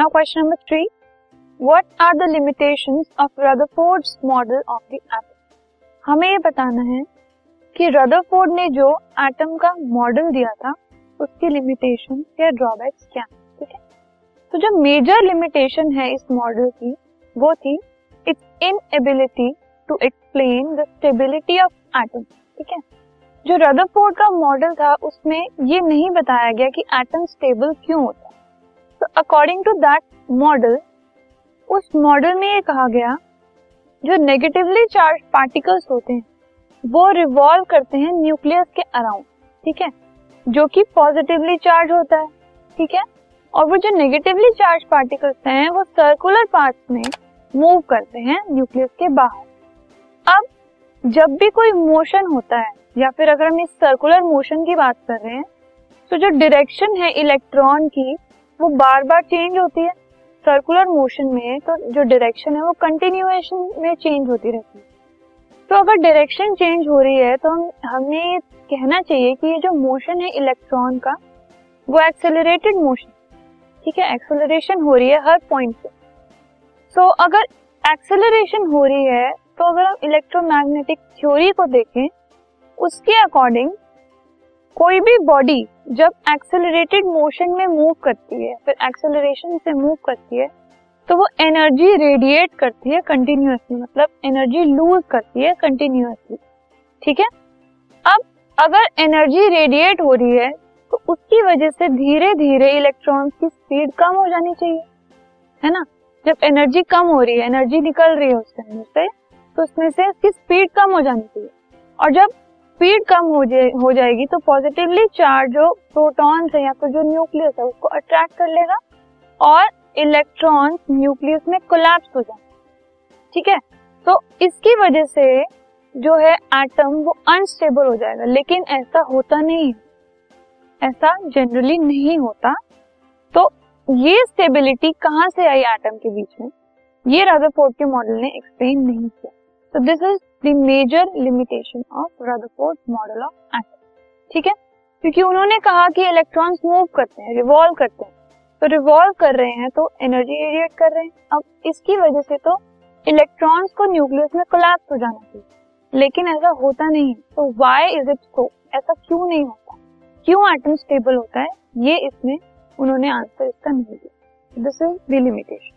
Now question number three what are the limitations of Rutherford's model of the atom हमें ये बताना है कि रदरफोर्ड ने जो एटम का मॉडल दिया था, उसकी लिमिटेशन या ड्रॉबैक्स क्या है, ठीक है? तो जो मेजर लिमिटेशन है इस मॉडल की, वो थी its inability to explain the stability of atom ठीक है? जो रदरफोर्ड का मॉडल था, उसमें ये नहीं बताया गया कि एटम स्टेबल क्यों होता है। अकॉर्डिंग टू दैट मॉडल उस मॉडल में ये कहा गया, जो नेगेटिवली चार्ज पार्टिकल्स होते हैं, वो रिवॉल्व करते हैं न्यूक्लियस के अराउंड ठीक है? जो कि पॉजिटिवली चार्ज होता है, ठीक है? और वो जो नेगेटिवली चार्ज पार्टिकल्स हैं, वो सर्कुलर पार्ट में मूव करते हैं न्यूक्लियस के बाहर। अब, जब भी कोई मोशन होता है, या फिर अगर हम इस सर्कुलर मोशन की बात कर रहे हैं तो जो डायरेक्शन है इलेक्ट्रॉन की वो बार बार चेंज होती है सर्कुलर मोशन में तो जो डायरेक्शन है वो कंटिन्यूएशन में चेंज होती रहती है। तो अगर डायरेक्शन चेंज हो रही है तो हम हमें कहना चाहिए कि ये जो मोशन है इलेक्ट्रॉन का वो एक्सेलरेटेड मोशन ठीक है? एक्सेलरेशन हो रही है हर पॉइंट पे। सो so, अगर एक्सेलरेशन हो रही है तो अगर हम इलेक्ट्रोमैग्नेटिक थ्योरी को देखें उसके अकॉर्डिंग कोई भी बॉडी जब एक्सेलरेटेड मोशन में मूव करती है, फिर एक्सेलरेशन से मूव करती है तो वो एनर्जी रेडिएट करती है कंटिन्यूसली मतलब एनर्जी लूज करती है कंटिन्यूसली ठीक है? अब अगर एनर्जी रेडिएट हो रही है तो उसकी वजह से धीरे धीरे इलेक्ट्रॉन्स की स्पीड कम हो जानी चाहिए। है ना? जब एनर्जी कम हो रही है एनर्जी निकल रही है उसके अंदर से तो उसमें से उसकी स्पीड कम हो जानी चाहिए। और जब स्पीड कम हो जाए, हो जाएगी तो पॉजिटिवली चार्ज जो प्रोटॉन्स है या फिर जो न्यूक्लियस है, उसको अट्रैक्ट कर लेगा और इलेक्ट्रॉन्स न्यूक्लियस में कोलैप्स हो जाए ठीक है? तो इसकी वजह से जो है एटम वो अनस्टेबल हो जाएगा, लेकिन ऐसा होता नहीं ऐसा जनरली नहीं होता। तो ये स्टेबिलिटी कहाँ से आई एटम के बीच में? ये रदरफोर्ड के मॉडल ने एक्सप्लेन नहीं किया। तो this is the major limitation of Rutherford model of atom ठीक है? क्योंकि उन्होंने कहा कि इलेक्ट्रॉन्स मूव करते हैं रिवॉल्व करते हैं। तो रिवॉल्व कर रहे हैं तो एनर्जी रेडिएट कर रहे हैं। अब इसकी वजह से तो इलेक्ट्रॉन्स को न्यूक्लियस में कोलैप्स हो जाना चाहिए। लेकिन ऐसा होता नहीं तो वाई इज़ इट सो ऐसा क्यों नहीं होता? क्यों एटम स्टेबल होता है? ये इसमें उन्होंने आंसर इसका नहीं दिया। This is the limitation